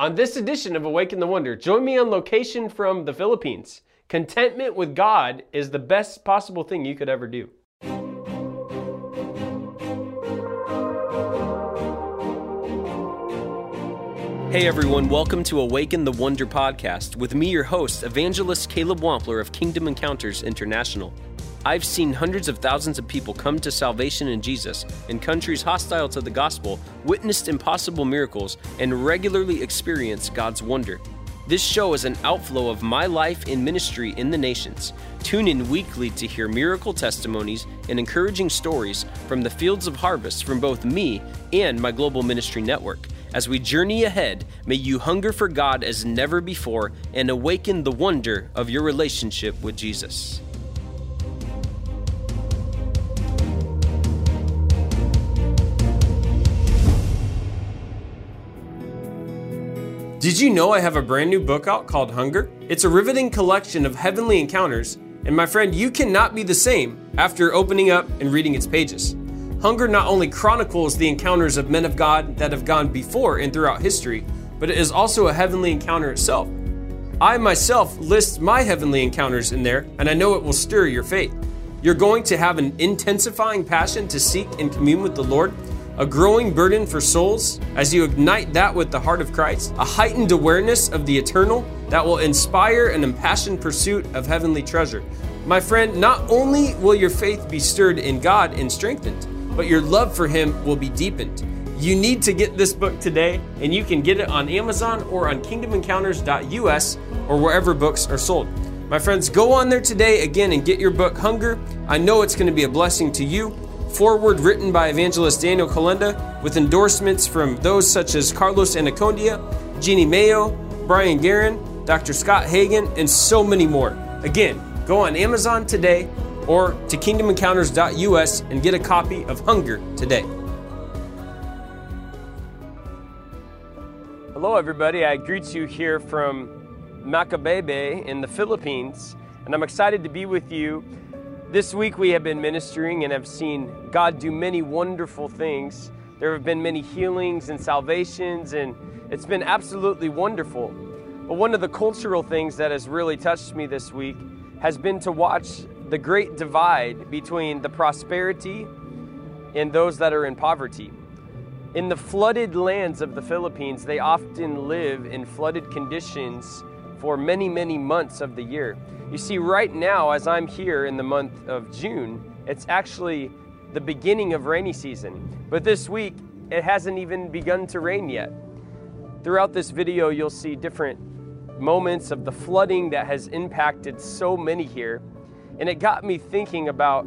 On this edition of Awaken the Wonder, join me on location from the Philippines. Contentment with God is the best possible thing you could ever do. Hey everyone, welcome to Awaken the Wonder podcast with me, your host, evangelist Caleb Wampler of Kingdom Encounters International. I've seen hundreds of thousands of people come to salvation in Jesus in countries hostile to the gospel, witnessed impossible miracles, and regularly experience God's wonder. This show is an outflow of my life in ministry in the nations. Tune in weekly to hear miracle testimonies and encouraging stories from the fields of harvest from both me and my global ministry network. As we journey ahead, may you hunger for God as never before and awaken the wonder of your relationship with Jesus. Did you know I have a brand new book out called Hunger? It's a riveting collection of heavenly encounters, and my friend, you cannot be the same after opening up and reading its pages. Hunger not only chronicles the encounters of men of God that have gone before and throughout history, but it is also a heavenly encounter itself. I myself list my heavenly encounters in there, and I know it will stir your faith. You're going to have an intensifying passion to seek and commune with the Lord, a growing burden for souls as you ignite that with the heart of Christ, a heightened awareness of the eternal that will inspire an impassioned pursuit of heavenly treasure. My friend, not only will your faith be stirred in God and strengthened, but your love for Him will be deepened. You need to get this book today, and you can get it on Amazon or on kingdomencounters.us or wherever books are sold. My friends, go on there today again and get your book, Hunger. I know it's going to be a blessing to you. Foreword written by evangelist Daniel Kolenda with endorsements from those such as Carlos Annacondia, Jeannie Mayo, Brian Guerin, Dr. Scott Hagan, and so many more. Again, go on Amazon today or to kingdomencounters.us and get a copy of Hunger today. Hello, everybody. I greet you here from Macabebe in the Philippines, and I'm excited to be with you. This week we have been ministering and have seen God do many wonderful things. There have been many healings and salvations, and it's been absolutely wonderful. But one of the cultural things that has really touched me this week has been to watch the great divide between the prosperity and those that are in poverty. In the flooded lands of the Philippines, they often live in flooded conditions for many, many months of the year. You see, right now, as I'm here in the month of June, it's actually the beginning of rainy season. But this week, it hasn't even begun to rain yet. Throughout this video, you'll see different moments of the flooding that has impacted so many here. And it got me thinking about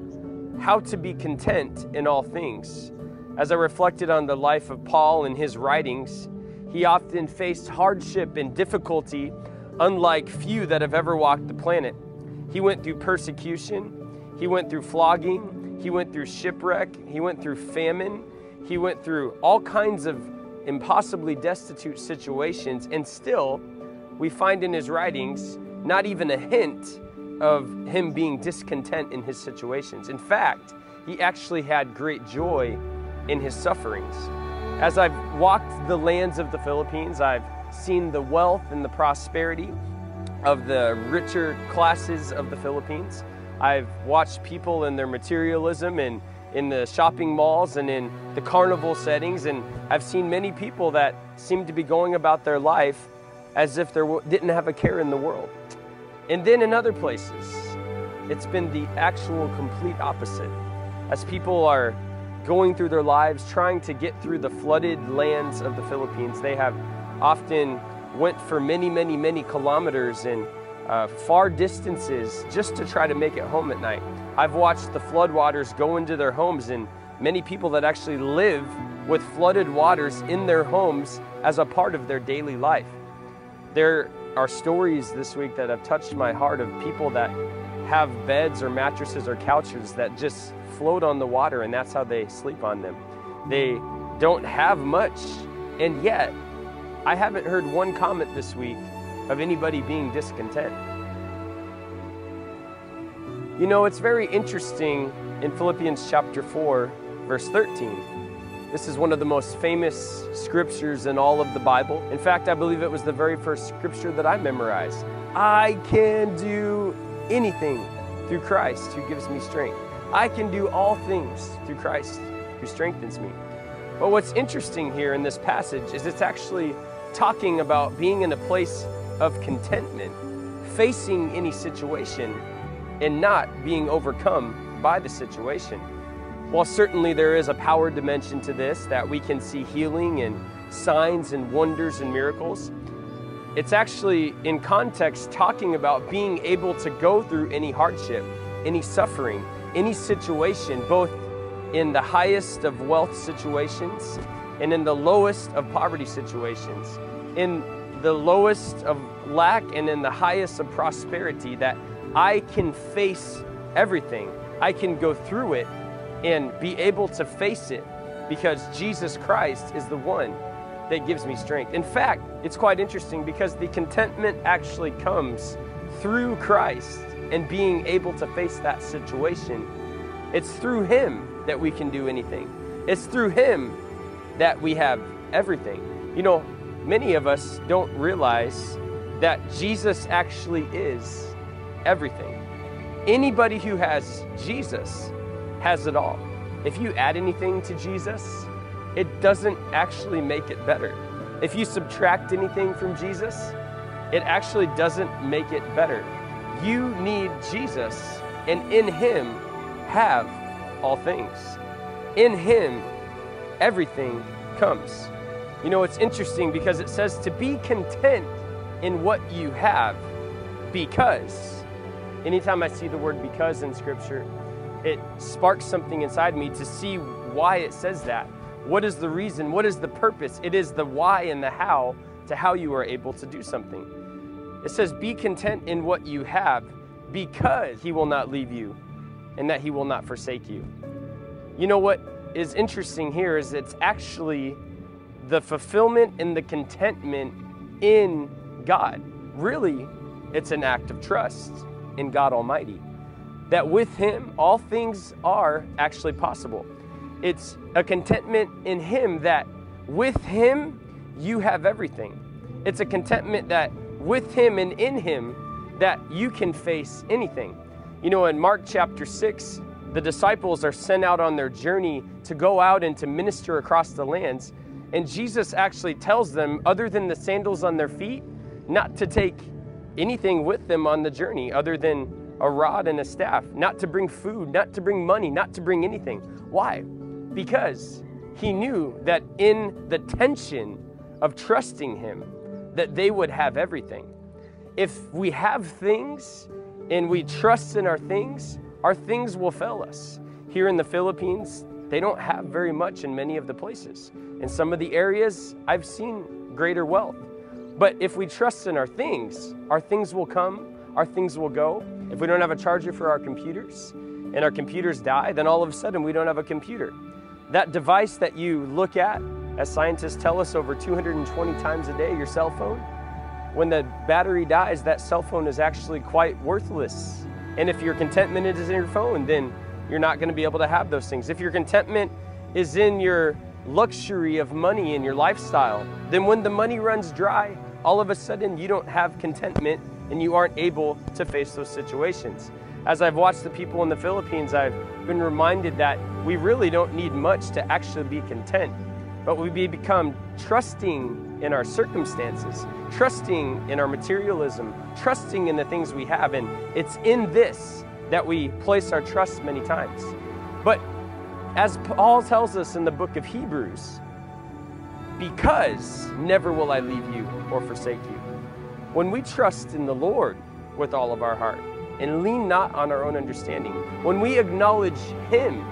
how to be content in all things. As I reflected on the life of Paul and his writings, he often faced hardship and difficulty unlike few that have ever walked the planet. He went through persecution, he went through flogging, he went through shipwreck, he went through famine, he went through all kinds of impossibly destitute situations, and still, we find in his writings not even a hint of him being discontent in his situations. In fact, he actually had great joy in his sufferings. As I've walked the lands of the Philippines, I've seen the wealth and the prosperity of the richer classes of the Philippines. I've watched people in their materialism and in the shopping malls and in the carnival settings, and I've seen many people that seem to be going about their life as if they didn't have a care in the world. And then in other places, it's been the actual complete opposite. As people are going through their lives trying to get through the flooded lands of the Philippines, they have often went for many, many, many kilometers and uh, far distances just to try to make it home at night. I've watched the floodwaters go into their homes and many people that actually live with flooded waters in their homes as a part of their daily life. There are stories this week that have touched my heart of people that have beds or mattresses or couches that just float on the water and that's how they sleep on them. They don't have much, and yet I haven't heard one comment this week of anybody being discontent. You know, it's very interesting in Philippians chapter 4, verse 13. This is one of the most famous scriptures in all of the Bible. In fact, I believe it was the very first scripture that I memorized. I can do anything through Christ who gives me strength. I can do all things through Christ who strengthens me. But what's interesting here in this passage is it's actually talking about being in a place of contentment, facing any situation and not being overcome by the situation. While certainly there is a power dimension to this, that we can see healing and signs and wonders and miracles, it's actually in context talking about being able to go through any hardship, any suffering, any situation, both in the highest of wealth situations and in the lowest of poverty situations, in the lowest of lack and in the highest of prosperity, that I can face everything. I can go through it and be able to face it because Jesus Christ is the one that gives me strength. In fact, it's quite interesting because the contentment actually comes through Christ and being able to face that situation. It's through Him that we can do anything, it's through Him that we have everything. You know, many of us don't realize that Jesus actually is everything. Anybody who has Jesus has it all. If you add anything to Jesus, it doesn't actually make it better. If you subtract anything from Jesus, it actually doesn't make it better. You need Jesus, and in Him have all things. In Him, everything comes. You know, it's interesting because it says to be content in what you have because. Anytime I see the word because in Scripture, it sparks something inside me to see why it says that. What is the reason? What is the purpose? It is the why and the how to how you are able to do something. It says, Be content in what you have because He will not leave you and that He will not forsake you. You know what is interesting here is it's actually the fulfillment and the contentment in God. Really, it's an act of trust in God Almighty that with Him, all things are actually possible. It's a contentment in Him that with Him, you have everything. It's a contentment that with Him and in Him, that you can face anything. You know, in Mark chapter 6, the disciples are sent out on their journey to go out and to minister across the lands. And Jesus actually tells them, other than the sandals on their feet, not to take anything with them on the journey other than a rod and a staff, not to bring food, not to bring money, not to bring anything. Why? Because he knew that in the tension of trusting him, that they would have everything. If we have things and we trust in our things, our things will fail us. Here in the Philippines, they don't have very much in many of the places. In some of the areas, I've seen greater wealth. But if we trust in our things, our things will come our things will go. If we don't have a charger for our computers and our computers die, then all of a sudden we don't have a computer. That device that you look at, as scientists tell us over 220 times a day, your cell phone, when the battery dies, that cell phone is actually quite worthless. And if your contentment is in your phone, then you're not going to be able to have those things. If your contentment is in your luxury of money and your lifestyle, then when the money runs dry, all of a sudden you don't have contentment and you aren't able to face those situations. As I've watched the people in the Philippines, I've been reminded that we really don't need much to actually be content. But we become trusting in our circumstances, trusting in our materialism, trusting in the things we have. And it's in this that we place our trust many times. But as Paul tells us in the book of Hebrews, because never will I leave you or forsake you. When we trust in the Lord with all of our heart and lean not on our own understanding, when we acknowledge Him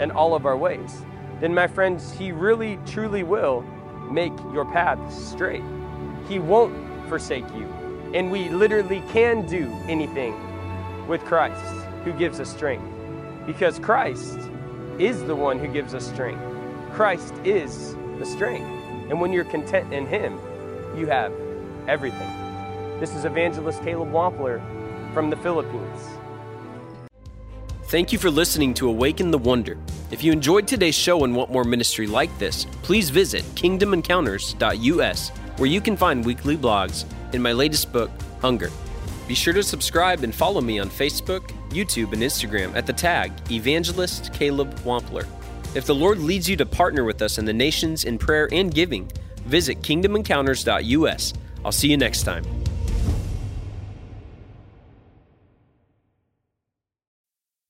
in all of our ways, then, my friends, He really, truly will make your path straight. He won't forsake you. And we literally can do anything with Christ who gives us strength. Because Christ is the one who gives us strength. Christ is the strength. And when you're content in Him, you have everything. This is Evangelist Caleb Wampler from the Philippines. Thank you for listening to Awaken the Wonder. If you enjoyed today's show and want more ministry like this, please visit kingdomencounters.us, where you can find weekly blogs and my latest book, Hunger. Be sure to subscribe and follow me on Facebook, YouTube, and Instagram at the tag Evangelist Caleb Wampler. If the Lord leads you to partner with us in the nations in prayer and giving, visit kingdomencounters.us. I'll see you next time.